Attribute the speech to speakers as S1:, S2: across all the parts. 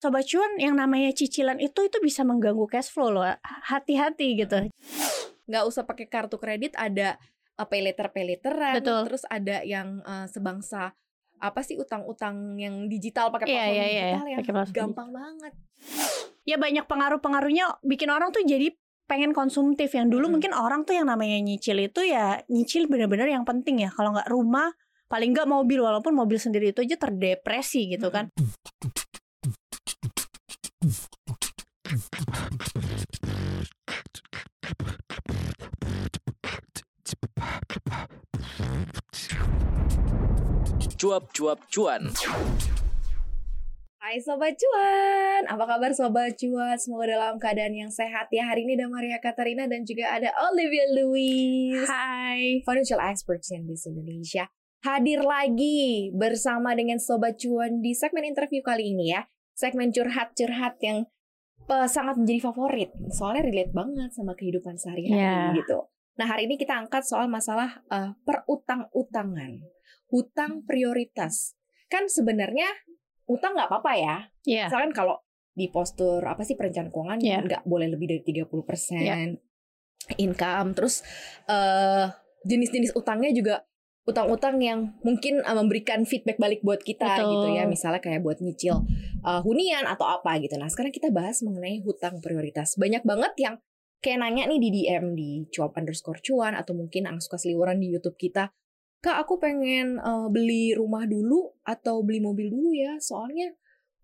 S1: Sobat cuan yang namanya cicilan itu itu bisa mengganggu cash flow loh. Hati-hati gitu.
S2: nggak usah pakai kartu kredit ada uh, pay later pay lateran.
S1: Betul.
S2: terus ada yang uh, sebangsa apa sih utang-utang yang digital pakai
S1: Iya,
S2: platform
S1: iya, iya,
S2: digital yang
S1: pakai
S2: gampang banget.
S1: Ya banyak pengaruh-pengaruhnya bikin orang tuh jadi pengen konsumtif. Yang dulu
S2: Mm-mm.
S1: mungkin orang tuh yang namanya nyicil itu ya nyicil benar-benar yang penting ya. Kalau nggak rumah paling nggak mobil. Walaupun mobil sendiri itu aja terdepresi gitu kan
S3: Cuap-cuap cuan.
S2: Hai Sobat Cuan, apa kabar Sobat Cuan? Semoga dalam keadaan yang sehat ya Hari ini ada Maria Katarina dan juga ada Olivia Louis
S1: Hai
S2: Financial Expert CNBC Indonesia Hadir lagi bersama dengan Sobat Cuan di segmen interview kali ini ya Segmen curhat-curhat yang eh, sangat menjadi favorit. Soalnya relate banget sama kehidupan sehari-hari
S1: Ya.
S2: gitu. Nah hari ini kita angkat soal masalah eh, perutang-utangan. Hutang prioritas. Kan sebenarnya utang nggak apa-apa ya. Misalkan kalau di postur apa sih perencanaan keuangan
S1: Iya.
S2: nggak boleh lebih dari 30%
S1: Iya.
S2: income. Terus eh jenis-jenis utangnya juga utang-utang yang mungkin eh, memberikan feedback balik buat kita
S1: Betul.
S2: gitu ya misalnya kayak buat nyicil eh, hunian atau apa gitu nah sekarang kita bahas mengenai hutang prioritas banyak banget yang kayak nanya nih di DM di cuap underscore cuan atau mungkin ang suka seliweran di YouTube kita Kak, aku pengen eh, beli rumah dulu atau beli mobil dulu ya, soalnya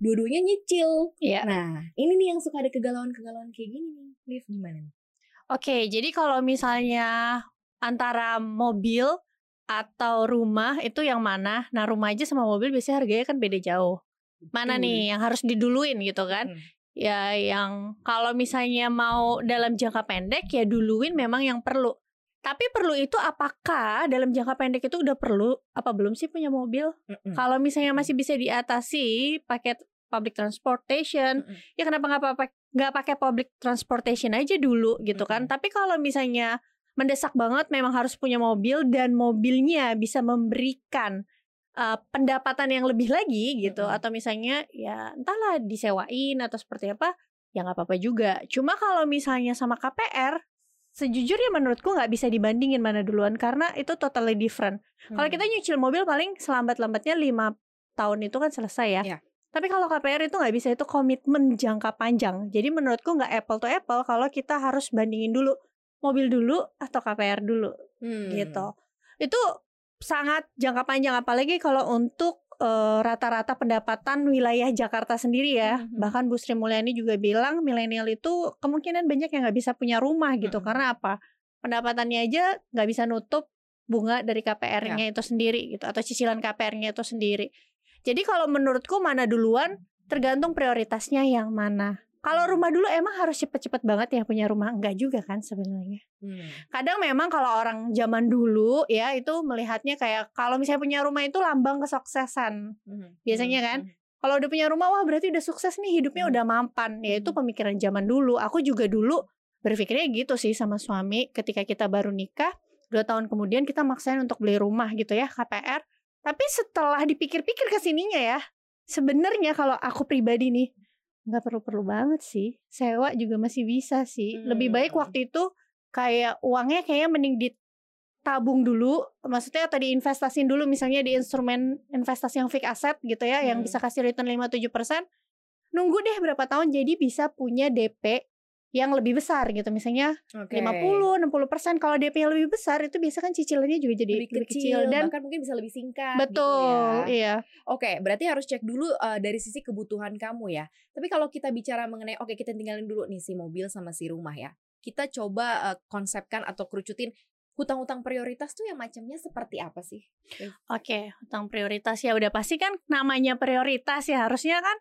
S2: dua-duanya nyicil.
S1: Iya.
S2: Nah, ini nih yang suka ada kegalauan-kegalauan kayak gini nih. Liv, gimana nih?
S1: Oke, jadi kalau misalnya antara mobil atau rumah itu yang mana? Nah, rumah aja sama mobil biasanya harganya kan beda jauh. Mana
S2: Betul.
S1: nih yang harus diduluin gitu kan?
S2: Hmm.
S1: Ya yang kalau misalnya mau dalam jangka pendek ya duluin memang yang perlu. Tapi perlu itu apakah dalam jangka pendek itu udah perlu apa belum sih punya mobil?
S2: Mm-mm.
S1: Kalau misalnya masih bisa diatasi pakai public transportation,
S2: Mm-mm.
S1: ya kenapa nggak pakai nggak pakai public transportation aja dulu gitu kan?
S2: Mm-mm.
S1: Tapi kalau misalnya mendesak banget memang harus punya mobil dan mobilnya bisa memberikan uh, pendapatan yang lebih lagi gitu, atau misalnya ya entahlah disewain atau seperti apa, ya nggak apa-apa juga. Cuma kalau misalnya sama KPR Sejujurnya menurutku nggak bisa dibandingin mana duluan karena itu totally different. Kalau
S2: Hmm.
S1: kita nyicil mobil paling selambat-lambatnya lima tahun itu kan selesai ya.
S2: Iya.
S1: Tapi kalau KPR itu nggak bisa itu komitmen jangka panjang. Jadi menurutku nggak apple to apple kalau kita harus bandingin dulu mobil dulu atau KPR dulu
S2: Hmm.
S1: gitu. Itu sangat jangka panjang apalagi kalau untuk rata-rata pendapatan wilayah Jakarta sendiri ya.
S2: Mhm.
S1: Bahkan Bu Sri Mulyani juga bilang milenial itu kemungkinan banyak yang nggak bisa punya rumah gitu.
S2: Mhm.
S1: Karena apa? Pendapatannya aja nggak bisa nutup bunga dari
S2: Ya.
S1: KPR-nya itu sendiri gitu atau cicilan KPR-nya itu sendiri. Jadi kalau menurutku mana duluan tergantung prioritasnya yang mana. Kalau rumah dulu emang harus cepet-cepet banget ya punya rumah enggak juga kan sebenarnya.
S2: Hmm.
S1: Kadang memang kalau orang zaman dulu ya itu melihatnya kayak kalau misalnya punya rumah itu lambang kesuksesan.
S2: Hmm.
S1: Biasanya
S2: Hmm.
S1: kan? Kalau udah punya rumah wah berarti udah sukses nih hidupnya
S2: Hmm.
S1: udah mampan. Ya itu
S2: Hmm.
S1: pemikiran zaman dulu. Aku juga dulu berpikirnya gitu sih sama suami ketika kita baru nikah. Dua tahun kemudian kita maksain untuk beli rumah gitu ya KPR. Tapi setelah dipikir-pikir ke sininya ya, sebenarnya kalau aku pribadi nih nggak perlu-perlu banget sih. Sewa juga masih bisa sih. Lebih baik
S2: Hmm.
S1: waktu itu kayak uangnya kayaknya mending ditabung dulu, maksudnya atau diinvestasiin dulu misalnya di instrumen investasi yang fixed asset gitu ya, yang
S2: Hmm.
S1: bisa kasih return 5-7%. Nunggu deh berapa tahun jadi bisa punya DP yang lebih besar gitu. Misalnya
S2: Oke.
S1: 50, 60%. Kalau DP yang lebih besar itu biasa kan cicilannya juga jadi
S2: lebih kecil,
S1: dan
S2: bahkan mungkin bisa lebih singkat
S1: betul,
S2: gitu ya.
S1: iya.
S2: Oke, berarti harus cek dulu uh, dari sisi kebutuhan kamu ya. Tapi kalau kita bicara mengenai oke kita tinggalin dulu nih si mobil sama si rumah ya. Kita coba uh, konsepkan atau kerucutin hutang-hutang prioritas tuh yang macamnya seperti apa sih?
S1: Oke, hutang prioritas ya udah pasti kan namanya prioritas ya harusnya kan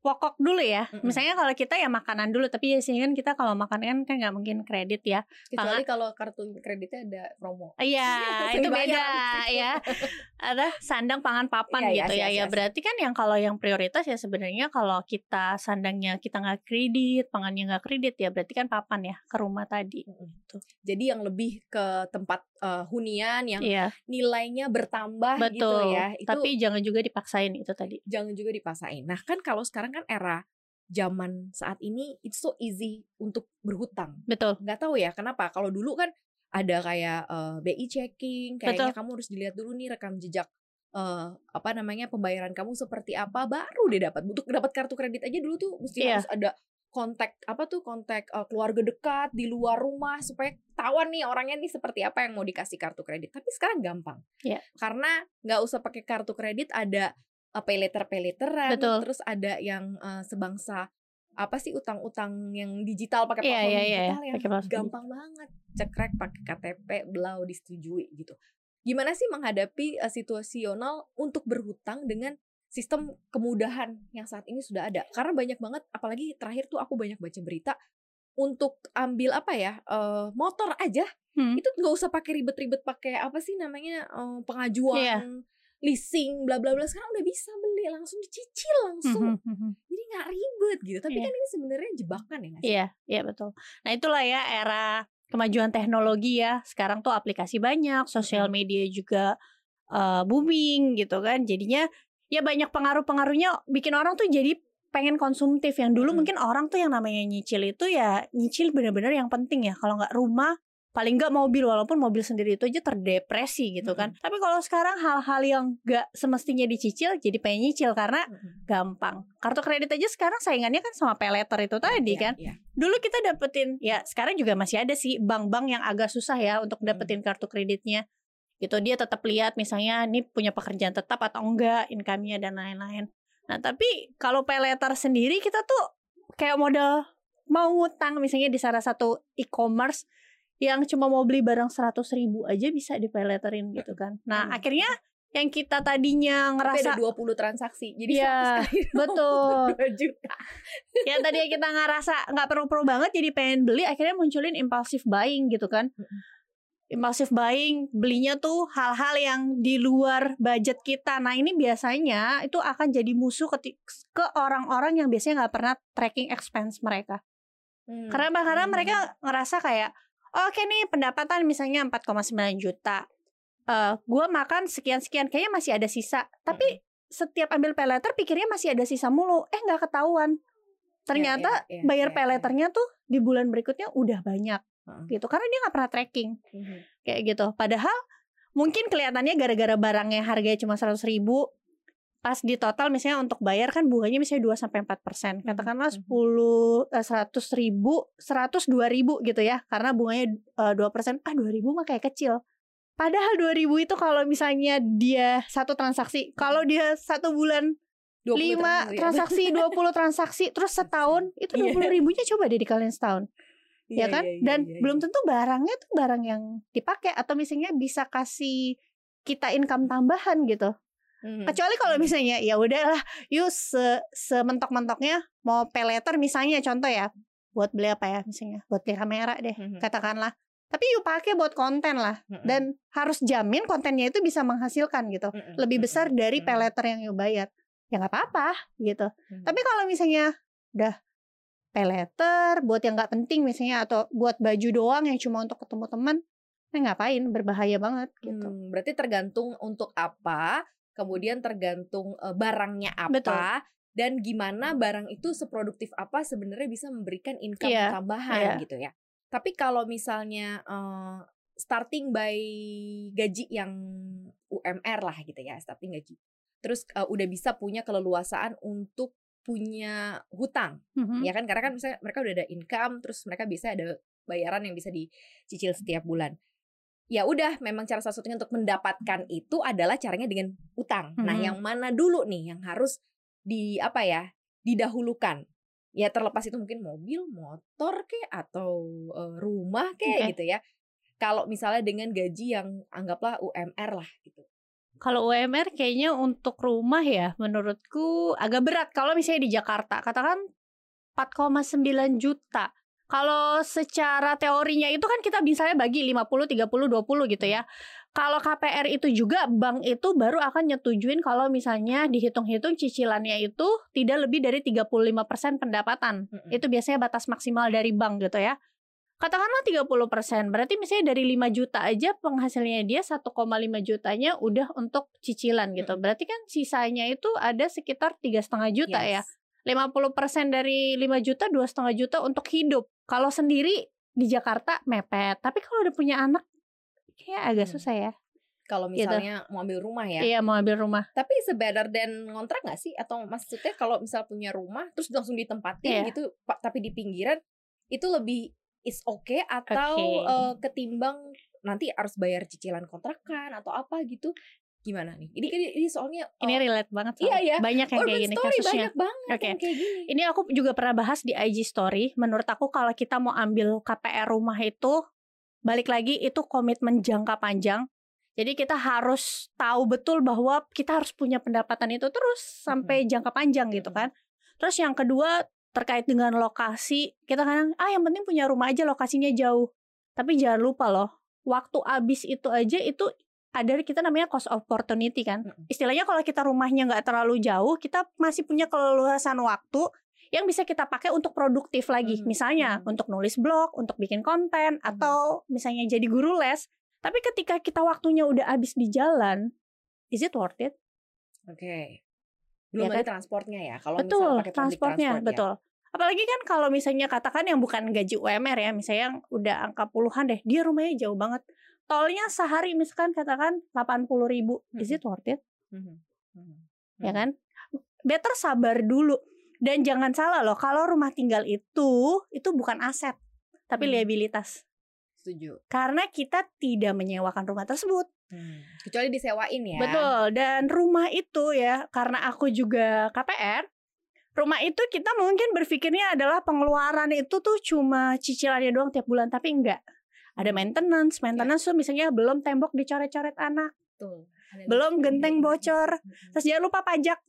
S1: pokok dulu ya.
S2: Mm-mm.
S1: Misalnya kalau kita ya makanan dulu, tapi biasanya kan kita kalau makan kan nggak mungkin kredit ya.
S2: Kecuali kalau kartu kreditnya ada promo.
S1: Iya, itu beda ya. Ada sandang pangan papan
S2: Iya, iya,
S1: gitu
S2: iya,
S1: ya.
S2: iya.
S1: Ya berarti kan yang kalau yang prioritas ya sebenarnya kalau kita sandangnya kita nggak kredit, pangannya nggak kredit ya berarti kan papan ya ke rumah tadi. Gitu.
S2: Jadi yang lebih ke tempat uh, hunian yang
S1: Iya,
S2: nilainya bertambah gitu
S1: betul.
S2: ya. Itu
S1: Tapi jangan juga dipaksain itu tadi.
S2: jangan juga dipaksain. Nah, kan kalau sekarang kan era zaman saat ini it's so easy untuk berhutang.
S1: Betul.
S2: Nggak tahu ya kenapa. Kalau dulu kan ada kayak eh, BI checking, kayaknya
S1: Betul.
S2: kamu harus dilihat dulu nih rekam jejak eh, apa namanya pembayaran kamu seperti apa baru deh dapat. Untuk dapat kartu kredit aja dulu tuh mesti
S1: Iya.
S2: harus ada kontak apa tuh kontak eh, keluarga dekat di luar rumah supaya ketahuan nih orangnya nih seperti apa yang mau dikasih kartu kredit. Tapi sekarang gampang.
S1: Iya.
S2: Karena nggak usah pakai kartu kredit ada uh, pay later pay lateran
S1: Betul.
S2: terus ada yang eh, sebangsa apa sih utang-utang yang digital pakai
S1: Iya,
S2: platform
S1: iya, iya,
S2: digital yang
S1: pakai platform
S2: gampang banget cekrek pakai KTP belau disetujui gitu. Gimana sih menghadapi uh, situasional untuk berhutang dengan sistem kemudahan yang saat ini sudah ada? Karena banyak banget apalagi terakhir tuh aku banyak baca berita untuk ambil apa ya eh, motor aja
S1: Hmm.
S2: itu nggak usah pakai ribet-ribet pakai apa sih namanya eh, pengajuan
S1: Iya.
S2: leasing bla bla bla sekarang udah bisa beli langsung dicicil langsung
S1: Mhm, mhm.
S2: jadi nggak ribet gitu tapi
S1: Iya.
S2: kan ini sebenarnya jebakan ya?
S1: Iya, iya betul. Nah itulah ya era kemajuan teknologi ya. Sekarang tuh aplikasi banyak, sosial media juga eh, booming gitu kan. Jadinya ya banyak pengaruh-pengaruhnya bikin orang tuh jadi pengen konsumtif. Yang dulu
S2: Mm-mm.
S1: mungkin orang tuh yang namanya nyicil itu ya nyicil bener-bener yang penting ya. Kalau nggak rumah paling nggak mobil walaupun mobil sendiri itu aja terdepresi gitu kan. Tapi kalau sekarang hal-hal yang nggak semestinya dicicil jadi pengen nyicil karena
S2: Mm-mm.
S1: gampang. Kartu kredit aja sekarang saingannya kan sama pay letter itu tadi
S2: Iya,
S1: kan.
S2: iya.
S1: Dulu kita dapetin ya sekarang juga masih ada sih bank-bank yang agak susah ya untuk
S2: Hmm.
S1: dapetin kartu kreditnya. Gitu dia tetap lihat misalnya ini punya pekerjaan tetap atau enggak, income-nya dan lain-lain. Nah, tapi kalau pay letter sendiri kita tuh kayak modal mau ngutang misalnya di salah satu e-commerce yang cuma mau beli barang 100 ribu aja bisa di pay letterin gitu kan. Nah,
S2: Hmm.
S1: akhirnya yang kita tadinya
S2: Tapi
S1: ngerasa
S2: ada 20 transaksi jadi 100 kali
S1: betul.
S2: 2 juta
S1: yang tadi kita ngerasa nggak perlu-perlu banget jadi pengen beli akhirnya munculin impulsive buying gitu kan. Impulsive buying belinya tuh hal-hal yang di luar budget kita. Nah ini biasanya itu akan jadi musuh ketik ke orang-orang yang biasanya nggak pernah tracking expense mereka.
S2: Hmm.
S1: karena karena
S2: Hmm.
S1: mereka ngerasa kayak "Oh, oke nih pendapatan misalnya 4,9 juta eh gue makan sekian-sekian kayaknya masih ada sisa. Tapi setiap ambil pay letter pikirnya masih ada sisa mulu. Eh nggak ketahuan. Ternyata
S2: Iya, iya,
S1: bayar
S2: iya,
S1: pay
S2: iya.
S1: letternya tuh di bulan berikutnya udah banyak Gitu karena dia nggak pernah tracking
S2: Mhm.
S1: kayak gitu. Padahal mungkin kelihatannya gara-gara barangnya harganya cuma 100 ribu pas di total misalnya untuk bayar kan bunganya misalnya 2 sampai 4 persen. Katakanlah
S2: Mhm.
S1: 10 eh, 100 ribu 100 2 ribu gitu ya karena bunganya eh, 2 persen. Ah 2 ribu mah kayak kecil. Padahal 2 ribu itu kalau misalnya dia satu transaksi kalau dia satu bulan
S2: 20
S1: lima transaksi 20 transaksi terus setahun itu
S2: Iya.
S1: 20 ribunya coba deh dikaliin setahun ya kan
S2: iya, iya,
S1: dan
S2: iya,
S1: belum
S2: iya.
S1: tentu barangnya tuh barang yang dipakai atau misalnya bisa kasih kita income tambahan gitu
S2: Mhm.
S1: kecuali kalau misalnya ya udahlah yuk se sementok-mentoknya mau pay letter misalnya contoh ya buat beli apa ya misalnya buat beli kamera deh
S2: Mhm.
S1: katakanlah tapi yuk pakai buat konten lah
S2: Mhm.
S1: dan harus jamin kontennya itu bisa menghasilkan gitu
S2: Mhm.
S1: lebih besar
S2: Mhm.
S1: dari
S2: Mhm.
S1: pay letter yang yuk bayar ya nggak apa-apa gitu
S2: Mhm.
S1: tapi kalau misalnya udah pay letter buat yang nggak penting misalnya atau buat baju doang yang cuma untuk ketemu teman, nah ngapain berbahaya banget gitu.
S2: Hmm, berarti tergantung untuk apa, kemudian tergantung eh, barangnya apa,
S1: Betul.
S2: dan gimana barang itu seproduktif apa sebenarnya bisa memberikan income
S1: Iya,
S2: tambahan
S1: iya.
S2: gitu ya. Tapi kalau misalnya eh, starting by gaji yang UMR lah gitu ya, starting gaji. Terus eh, udah bisa punya keleluasaan untuk punya hutang
S1: Mhm.
S2: ya kan karena kan misalnya mereka udah ada income terus mereka bisa ada bayaran yang bisa dicicil setiap bulan ya udah memang cara satu-satunya untuk mendapatkan itu adalah caranya dengan utang nah
S1: Mhm.
S2: yang mana dulu nih yang harus di apa ya didahulukan ya terlepas itu mungkin mobil motor ke atau eh, rumah ke
S1: Oke.
S2: gitu ya kalau misalnya dengan gaji yang anggaplah UMR lah gitu
S1: Kalau UMR kayaknya untuk rumah ya menurutku agak berat kalau misalnya di Jakarta katakan 4,9 juta. Kalau secara teorinya itu kan kita misalnya bagi 50 30 20 gitu ya. Kalau KPR itu juga bank itu baru akan nyetujuin kalau misalnya dihitung-hitung cicilannya itu tidak lebih dari 35% pendapatan.
S2: Mm-mm.
S1: Itu biasanya batas maksimal dari bank gitu ya. Katakanlah 30%, berarti misalnya dari 5 juta aja penghasilnya dia 1,5 jutanya udah untuk cicilan gitu. Berarti kan sisanya itu ada sekitar tiga setengah juta ya.
S2: Yes.
S1: 50% dari 5 juta, dua setengah juta untuk hidup. Kalau sendiri di Jakarta mepet. Tapi kalau udah punya anak kayak agak
S2: Hmm.
S1: susah ya.
S2: Kalau
S1: Gitu.
S2: misalnya mau ambil rumah ya.
S1: Iya, mau ambil rumah.
S2: Tapi sebetter dan ngontrak gak sih? Atau maksudnya kalau misal punya rumah terus langsung ditempatin
S1: Iya.
S2: gitu, tapi di pinggiran itu lebih is okay atau
S1: Oke.
S2: eh, ketimbang nanti harus bayar cicilan kontrakan atau apa gitu? Gimana nih? Ini ini, ini soalnya
S1: Ini
S2: eh,
S1: relate banget
S2: Iya,
S1: soalnya.
S2: iya.
S1: Banyak yang
S2: urban
S1: kayak gini
S2: story
S1: kasusnya.
S2: banyak banget
S1: Oke.
S2: yang kayak gini.
S1: Ini aku juga pernah bahas di IG story. Menurut aku kalau kita mau ambil KPR rumah itu balik lagi itu komitmen jangka panjang. Jadi kita harus tahu betul bahwa kita harus punya pendapatan itu terus sampai jangka panjang gitu kan. Terus yang kedua terkait dengan lokasi, kita kadang ah yang penting punya rumah aja lokasinya jauh. Tapi jangan lupa loh, waktu habis itu aja itu ada kita namanya cost opportunity kan. Istilahnya kalau kita rumahnya nggak terlalu jauh, kita masih punya keleluasan waktu yang bisa kita pakai untuk produktif lagi.
S2: Mhm,
S1: Misalnya
S2: mhm.
S1: untuk nulis blog, untuk bikin konten, atau misalnya jadi guru les. Tapi ketika kita waktunya udah habis di jalan, is it worth it?
S2: Oke. Belum
S1: Ya
S2: ada
S1: kan?
S2: transportnya ya. Kalau
S1: betul,
S2: misalnya pakai
S1: transportnya,
S2: transport ya.
S1: betul. Apalagi kan kalau misalnya katakan yang bukan gaji UMR ya, misalnya yang udah angka puluhan deh, dia rumahnya jauh banget. Tolnya sehari misalkan katakan 80 ribu, is
S2: Mhm.
S1: it worth it?
S2: Mhm. Mhm.
S1: ya
S2: Mhm.
S1: kan? Better sabar dulu. Dan jangan salah loh, kalau rumah tinggal itu itu bukan aset, tapi
S2: Hmm.
S1: liabilitas.
S2: Setuju.
S1: Karena kita tidak menyewakan rumah tersebut.
S2: Hmm. Kecuali disewain ya.
S1: Betul. Dan rumah itu ya, karena aku juga KPR, rumah itu kita mungkin berpikirnya adalah pengeluaran itu tuh cuma cicilannya doang tiap bulan, tapi enggak. Ada maintenance, maintenance tuh misalnya belum tembok dicoret-coret anak.
S2: Ada
S1: belum genteng bocor, terus jangan lupa pajak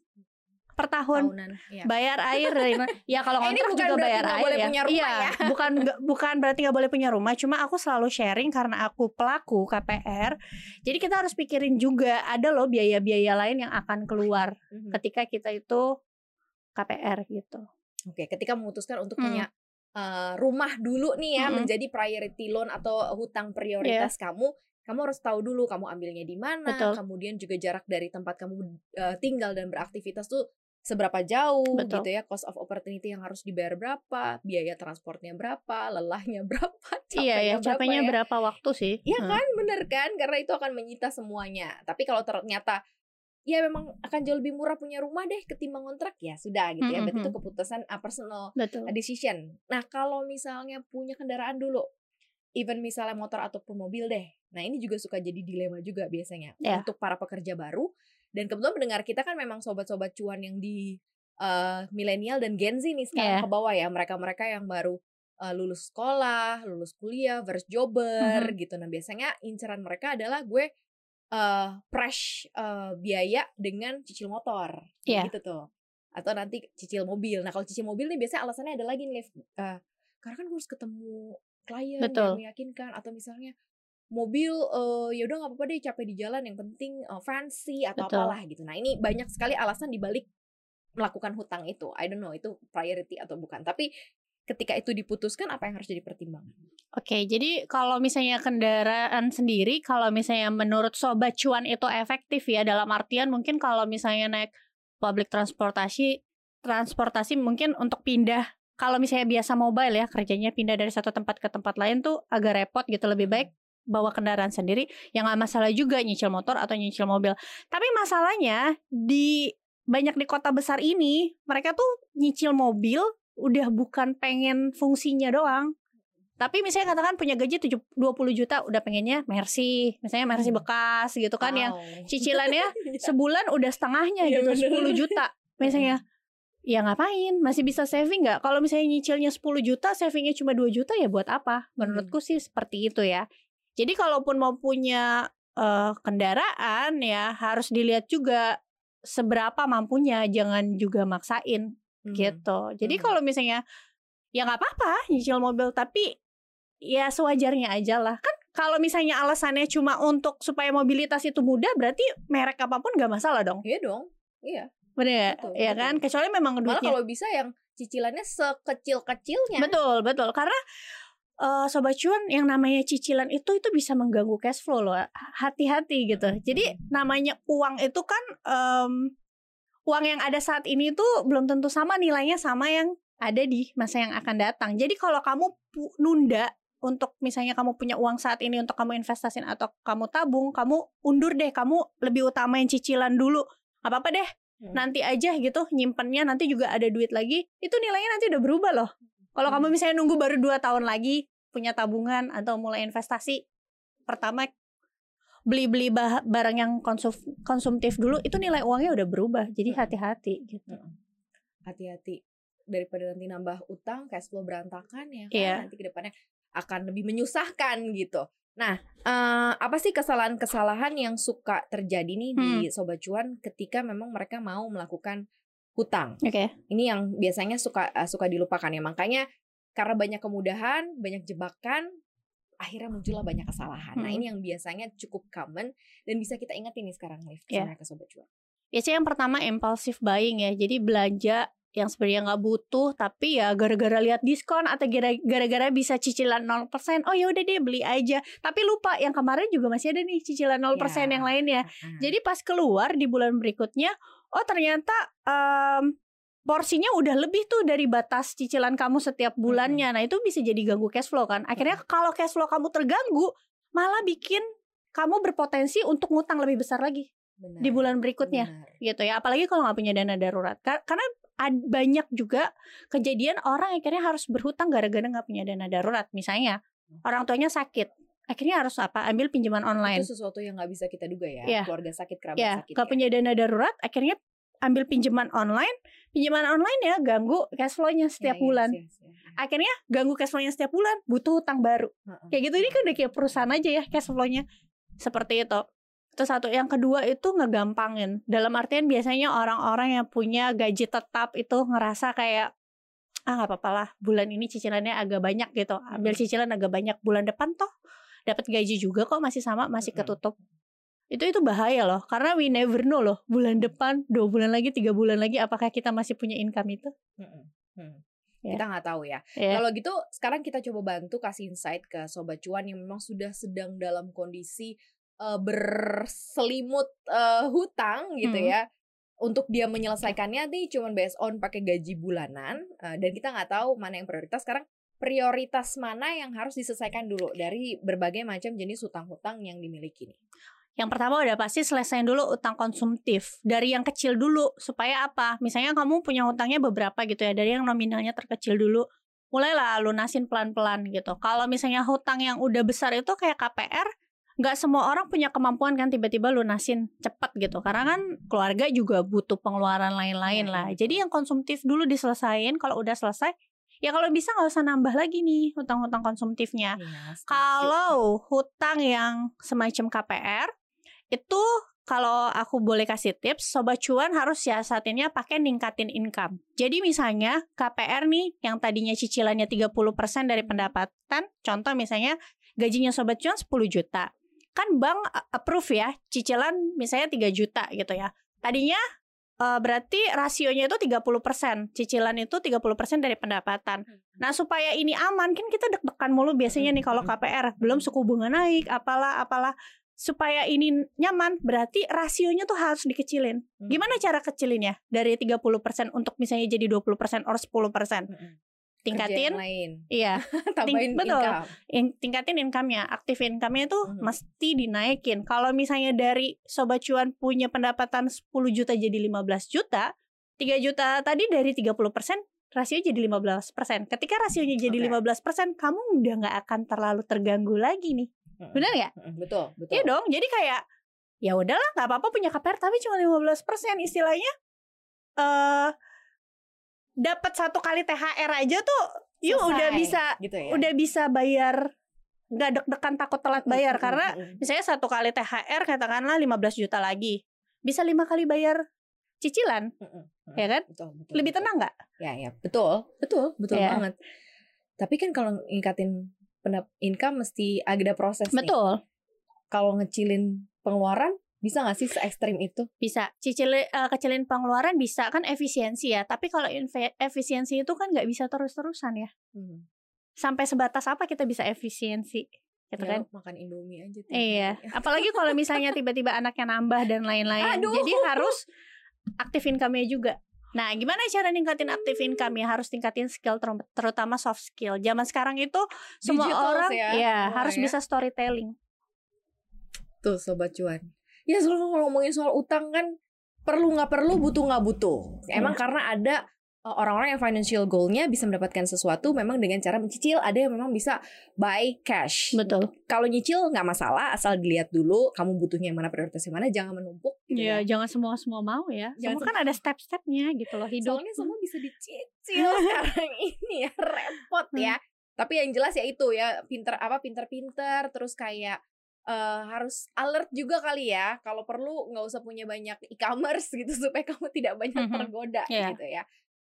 S1: per tahun.
S2: tahunan. Iya.
S1: bayar air dari? Ya kalau
S2: Eh, bukan
S1: juga bayar air
S2: boleh
S1: ya.
S2: punya rumah
S1: iya,
S2: ya.
S1: bukan bukan berarti nggak boleh punya rumah. Cuma aku selalu sharing karena aku pelaku KPR. Jadi kita harus pikirin juga ada loh biaya-biaya lain yang akan keluar
S2: Mhm.
S1: ketika kita itu KPR gitu.
S2: Oke, ketika memutuskan untuk
S1: Hmm.
S2: punya eh, rumah dulu nih ya
S1: Mm-mm.
S2: menjadi priority loan atau hutang prioritas kamu, kamu harus tahu dulu kamu ambilnya di mana,
S1: Betul.
S2: kemudian juga jarak dari tempat kamu eh, tinggal dan beraktivitas tuh seberapa jauh
S1: Betul.
S2: gitu ya, cost of opportunity yang harus dibayar berapa, biaya transportnya berapa, lelahnya berapa,
S1: iya ya,
S2: capeknya
S1: capeknya
S2: ya.
S1: berapa waktu sih?
S2: Iya
S1: Hmm.
S2: kan, bener kan? Karena itu akan menyita semuanya. Tapi kalau ternyata ya memang akan jauh lebih murah punya rumah deh ketimbang kontrak ya sudah gitu ya. Berarti itu
S1: Mhm.
S2: keputusan uh, personal
S1: Betul.
S2: decision. Nah kalau misalnya punya kendaraan dulu, even misalnya motor ataupun mobil deh. Nah ini juga suka jadi dilema juga biasanya
S1: Ya.
S2: untuk para pekerja baru. Dan kebetulan pendengar kita kan memang sobat-sobat cuan yang di uh, milenial dan Gen Z nih sekarang
S1: Ya.
S2: ke bawah ya. Mereka-mereka yang baru uh, lulus sekolah, lulus kuliah, first jobber
S1: Mhm.
S2: gitu. Nah biasanya inceran mereka adalah gue uh, fresh uh, biaya dengan cicil motor,
S1: Iya.
S2: gitu tuh. Atau nanti cicil mobil. Nah kalau cicil mobil nih biasanya alasannya ada lagi nih. Uh, karena kan gue harus ketemu klien
S1: Betul.
S2: yang meyakinkan atau misalnya mobil uh, ya udah nggak apa-apa deh capek di jalan yang penting uh, fancy atau
S1: Betul.
S2: apalah gitu. Nah ini banyak sekali alasan dibalik melakukan hutang itu. I don't know itu priority atau bukan. Tapi ketika itu diputuskan apa yang harus jadi pertimbangan?
S1: Oke, jadi kalau misalnya kendaraan sendiri, kalau misalnya menurut sobat cuan itu efektif ya dalam artian mungkin kalau misalnya naik public transportasi, transportasi mungkin untuk pindah. Kalau misalnya biasa mobile ya kerjanya pindah dari satu tempat ke tempat lain tuh agak repot gitu. Lebih baik bawa kendaraan sendiri yang nggak masalah juga nyicil motor atau nyicil mobil. Tapi masalahnya di banyak di kota besar ini mereka tuh nyicil mobil udah bukan pengen fungsinya doang. Tapi misalnya katakan punya gaji 7 20 juta udah pengennya Mercy, misalnya Mercy
S2: Hmm.
S1: bekas gitu kan yang
S2: Wow.
S1: cicilannya
S2: Iya.
S1: sebulan udah setengahnya
S2: Iya,
S1: gitu
S2: bener.
S1: 10 juta. Misalnya ya ngapain? Masih bisa saving nggak? Kalau misalnya nyicilnya 10 juta, savingnya cuma 2 juta ya buat apa? Menurutku sih seperti itu ya. Jadi kalaupun mau punya eh, kendaraan ya harus dilihat juga seberapa mampunya, jangan juga maksain
S2: Hmm.
S1: gitu. Jadi
S2: Mhm.
S1: kalau misalnya ya nggak apa-apa nyicil mobil tapi ya sewajarnya aja lah. Kan kalau misalnya alasannya cuma untuk supaya mobilitas itu mudah berarti merek apa pun nggak masalah dong.
S2: Iya dong. Iya.
S1: Bener ya?
S2: Betul,
S1: Ya
S2: betul.
S1: kan? Kecuali memang
S2: Malah
S1: duitnya.
S2: kalau bisa yang cicilannya sekecil-kecilnya.
S1: Betul, betul. Karena eh, sobat cuan yang namanya cicilan itu itu bisa mengganggu cash flow loh. Hati-hati gitu. Jadi namanya uang itu kan em, uang yang ada saat ini tuh belum tentu sama nilainya sama yang ada di masa yang akan datang. Jadi kalau kamu nunda untuk misalnya kamu punya uang saat ini untuk kamu investasiin atau kamu tabung, kamu undur deh, kamu lebih utamain cicilan dulu. Apa apa deh,
S2: Hmm.
S1: nanti aja gitu nyimpennya nanti juga ada duit lagi. Itu nilainya nanti udah berubah loh. Kalau kamu misalnya nunggu baru 2 tahun lagi punya tabungan atau mulai investasi, pertama beli-beli barang yang konsum konsumtif dulu itu nilai uangnya udah berubah. Jadi
S2: Hmm.
S1: hati-hati gitu.
S2: hati-hati daripada nanti nambah utang cash flow berantakan ya kan
S1: Iya.
S2: nanti ke depannya akan lebih menyusahkan gitu. Nah, eh, apa sih kesalahan-kesalahan yang suka terjadi nih di
S1: Hmm.
S2: sobat cuan ketika memang mereka mau melakukan hutang?
S1: Oke.
S2: Ini yang biasanya suka eh, suka dilupakan ya. Makanya karena banyak kemudahan, banyak jebakan, akhirnya muncullah banyak kesalahan. Nah,
S1: Hmm.
S2: ini yang biasanya cukup common dan bisa kita ingetin nih sekarang Liv
S1: Iya.
S2: sama ke sobat cuan.
S1: Biasanya yang pertama impulsive buying ya. Jadi belanja yang sebenarnya nggak butuh tapi ya gara-gara lihat diskon atau gara- gara-gara bisa cicilan 0%. Oh ya udah deh beli aja. Tapi lupa yang kemarin juga masih ada nih cicilan 0%
S2: Ya.
S1: yang lainnya. Jadi pas keluar di bulan berikutnya, oh ternyata em, porsinya udah lebih tuh dari batas cicilan kamu setiap bulannya. Nah itu bisa jadi ganggu cash flow kan. Akhirnya kalau cash flow kamu terganggu, malah bikin kamu berpotensi untuk ngutang lebih besar lagi
S2: Benar,
S1: di bulan berikutnya
S2: benar.
S1: gitu ya. Apalagi kalau nggak punya dana darurat. Kar- Karena ad- banyak juga kejadian orang akhirnya harus berhutang gara-gara nggak punya dana darurat. Misalnya orang tuanya sakit, akhirnya harus apa? Ambil pinjaman online.
S2: Itu sesuatu yang nggak bisa kita duga ya.
S1: Iya.
S2: Keluarga sakit, kerabat
S1: ya
S2: sakit.
S1: nggak punya dana darurat akhirnya ambil pinjaman online pinjaman online ya ganggu cash flow-nya setiap
S2: Iya, iya,
S1: bulan
S2: iya, iya.
S1: akhirnya ganggu cash flow-nya setiap bulan butuh hutang baru
S2: Heeh.
S1: kayak gitu ini kan udah kayak perusahaan aja ya cash flow-nya seperti itu terus satu yang kedua itu ngegampangin dalam artian biasanya orang-orang yang punya gaji tetap itu ngerasa kayak ah nggak apa-apa lah bulan ini cicilannya agak banyak gitu ambil
S2: Mm-mm.
S1: cicilan agak banyak bulan depan toh dapat gaji juga kok masih sama masih
S2: Mm-mm.
S1: ketutup itu itu bahaya loh karena we never know loh bulan depan dua bulan lagi tiga bulan lagi apakah kita masih punya income itu
S2: Mm-mm. Hmm.
S1: Ya.
S2: Kita nggak tahu ya.
S1: ya
S2: Kalau gitu sekarang kita coba bantu kasih insight ke sobat cuan yang memang sudah sedang dalam kondisi eh, berselimut eh, hutang gitu
S1: Hmm.
S2: ya. Untuk dia menyelesaikannya nih cuman based on pakai gaji bulanan eh, dan kita nggak tahu mana yang prioritas sekarang prioritas mana yang harus diselesaikan dulu dari berbagai macam jenis hutang-hutang yang dimiliki nih.
S1: Yang pertama udah pasti selesaiin dulu utang konsumtif dari yang kecil dulu supaya apa? Misalnya kamu punya utangnya beberapa gitu ya dari yang nominalnya terkecil dulu mulailah lunasin pelan-pelan gitu. Kalau misalnya hutang yang udah besar itu kayak KPR nggak semua orang punya kemampuan kan tiba-tiba lunasin cepat gitu karena kan keluarga juga butuh pengeluaran lain-lain
S2: Hmm.
S1: lah jadi yang konsumtif dulu diselesain kalau udah selesai ya kalau bisa nggak usah nambah lagi nih hutang-hutang konsumtifnya
S2: setuju.
S1: kalau hutang yang semacam KPR itu kalau aku boleh kasih tips, sobat cuan harus siasatinnya pakai ningkatin income. Jadi misalnya KPR nih yang tadinya cicilannya 30% dari pendapatan, contoh misalnya gajinya sobat cuan 10 juta. Kan bank approve ya, cicilan misalnya 3 juta gitu ya. Tadinya eh, berarti rasionya itu 30%, cicilan itu 30% dari pendapatan. Nah, supaya ini aman kan kita deg-degan mulu biasanya nih kalau KPR, belum suku bunga naik, apalah apalah. Supaya ini nyaman, berarti rasionya tuh harus dikecilin.
S2: Hmm.
S1: Gimana cara kecilinnya? Dari 30% untuk misalnya jadi 20% or 10%. Tingkatin,
S2: lain.
S1: iya,
S2: Tambahin
S1: betul.
S2: income.
S1: in- tingkatin income-nya, aktif income-nya tuh
S2: Mhm.
S1: mesti dinaikin. Kalau misalnya dari sobat cuan punya pendapatan 10 juta jadi 15 juta, 3 juta tadi dari 30% rasio jadi 15%. Ketika rasionya jadi
S2: Oke.
S1: 15%, kamu udah nggak akan terlalu terganggu lagi nih.
S2: Mm-mm.
S1: Benar nggak?
S2: Mm-mm. Betul, betul.
S1: Iya dong. Jadi kayak ya udahlah nggak apa-apa punya KPR tapi cuma 15% istilahnya eh dapat satu kali THR aja tuh yuk
S2: Selesai,
S1: udah bisa
S2: gitu ya.
S1: udah bisa bayar nggak deg-degan takut telat bayar
S2: Mm-mm,
S1: karena misalnya satu kali THR katakanlah 15 juta lagi bisa lima kali bayar cicilan
S2: Mm-mm.
S1: ya kan
S2: betul, betul,
S1: lebih tenang nggak
S2: Ya, ya, betul, betul, betul
S1: Ya.
S2: banget. Tapi kan kalau ngikatin income mesti ada proses nih.
S1: betul
S2: Kalau ngecilin pengeluaran bisa nggak sih se ekstrim itu?
S1: bisa cicil eh, kecilin pengeluaran bisa kan efisiensi ya tapi kalau efisiensi itu kan nggak bisa terus-terusan ya
S2: Hmm.
S1: sampai sebatas apa kita bisa efisiensi gitu
S2: Ya,
S1: kan
S2: makan Indomie aja.
S1: Iya,
S2: hari.
S1: apalagi kalau misalnya tiba-tiba anaknya nambah dan lain-lain. Jadi harus aktif income-nya juga. Nah, gimana cara ningkatin aktif income ya? Harus tingkatin skill ter- terutama soft skill. Zaman sekarang itu semua
S2: Digitals
S1: orang
S2: ya,
S1: ya, harus
S2: ya.
S1: bisa storytelling.
S2: Tuh sobat cuan. Ya selalu kalau ngomongin soal utang kan perlu nggak perlu butuh nggak butuh. Emang karena ada uh, orang-orang yang financial goalnya bisa mendapatkan sesuatu memang dengan cara mencicil. Ada yang memang bisa buy cash.
S1: Betul.
S2: Kalau nyicil nggak masalah asal dilihat dulu kamu butuhnya yang mana prioritasnya mana jangan menumpuk. gitu
S1: Ya,
S2: ya.
S1: jangan semua semua mau ya.
S2: Jangan
S1: Semua kan ada step-stepnya gitu loh hidup.
S2: Soalnya semua bisa dicicil sekarang ini ya repot ya.
S1: Hmm.
S2: Tapi yang jelas ya itu ya pinter apa pinter-pinter terus kayak eh, harus alert juga kali ya kalau perlu nggak usah punya banyak e-commerce gitu supaya kamu tidak banyak
S1: Mhm.
S2: tergoda
S1: Iya.
S2: gitu ya.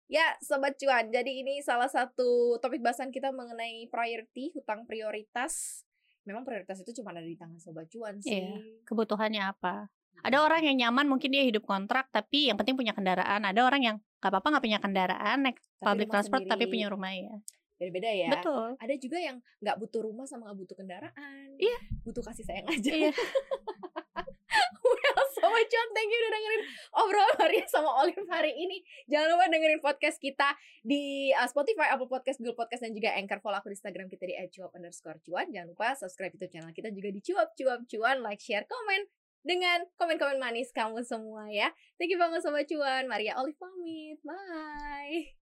S2: Ya sobat cuan, jadi ini salah satu topik bahasan kita mengenai priority hutang prioritas. Memang prioritas itu cuma ada di tangan sobat cuan sih.
S1: Iya. Kebutuhannya apa? Ada orang yang nyaman mungkin dia hidup kontrak tapi yang penting punya kendaraan. Ada orang yang gak apa-apa nggak punya kendaraan naik
S2: Tapi
S1: public transport tapi
S2: sendiri.
S1: punya rumah ya.
S2: Beda-beda ya.
S1: Betul.
S2: Ada juga yang nggak butuh rumah sama nggak butuh kendaraan.
S1: Iya.
S2: Butuh kasih sayang aja.
S1: Iya.
S2: well, Sobat Cuan, thank you udah dengerin obrolan Maria sama Olive hari ini. Jangan lupa dengerin podcast kita di uh, Spotify, Apple Podcast, Google Podcast, dan juga Anchor. Follow aku di Instagram kita di @cuap underscore cuan. Jangan lupa subscribe YouTube channel kita juga di cuap cuap cuan. Like, share, komen dengan komen-komen manis kamu semua ya. Thank you banget Sobat Cuan. Maria Olive pamit. Bye.